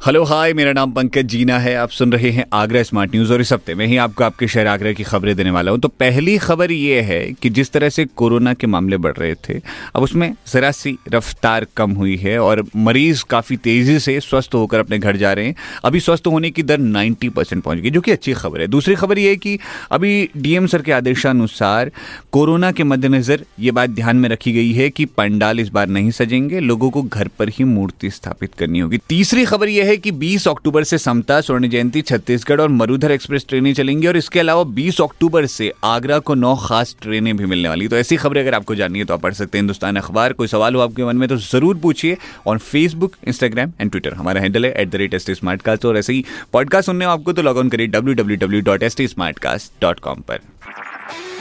hello, hi, मेरा नाम पंकज जीना है। आप सुन रहे हैं आगरा स्मार्ट न्यूज़ और इस हफ़्ते में ही आपको आपके शहर आगरा की खबरें देने वाला हूँ। तो पहली खबर ये है कि जिस तरह से कोरोना के मामले बढ़ रहे थे, अब उसमें जरा सी रफ्तार कम हुई है और मरीज़ काफ़ी तेज़ी से स्वस्थ होकर अपने घर जा रहे हैं। अभी स्वस्थ होने की दर 90 परसेंट पहुँच गई, जो कि अच्छी खबर है। दूसरी खबर ये है कि अभी डीएम सर के आदेशानुसार कोरोना के मद्देनजर ये बात ध्यान में रखी गई है कि पंडाल इस बार नहीं सजेंगे, लोगों को घर पर ही मूर्ति स्थापित करनी होगी। तीसरी खबर यह है कि 20 अक्टूबर से समता, स्वर्ण जयंती, छत्तीसगढ़ और मरुधर एक्सप्रेस ट्रेनें चलेंगी और इसके अलावा 20 अक्टूबर से आगरा को नौ खास ट्रेनें भी मिलने वाली तो ऐसी खबरें अगर आपको जाननी है तो आप पढ़ सकते हैं हिंदुस्तान अखबार। कोई सवाल हो आपके मन में तो ज़रूर पूछिए on Facebook Instagram and Twitter हमारा हैंडल है at the rate S T smart cast और ऐसे ही पॉडकास्ट सुनने आपको तो लॉग ऑन करिए W W W dot S T smart cast dot com पर।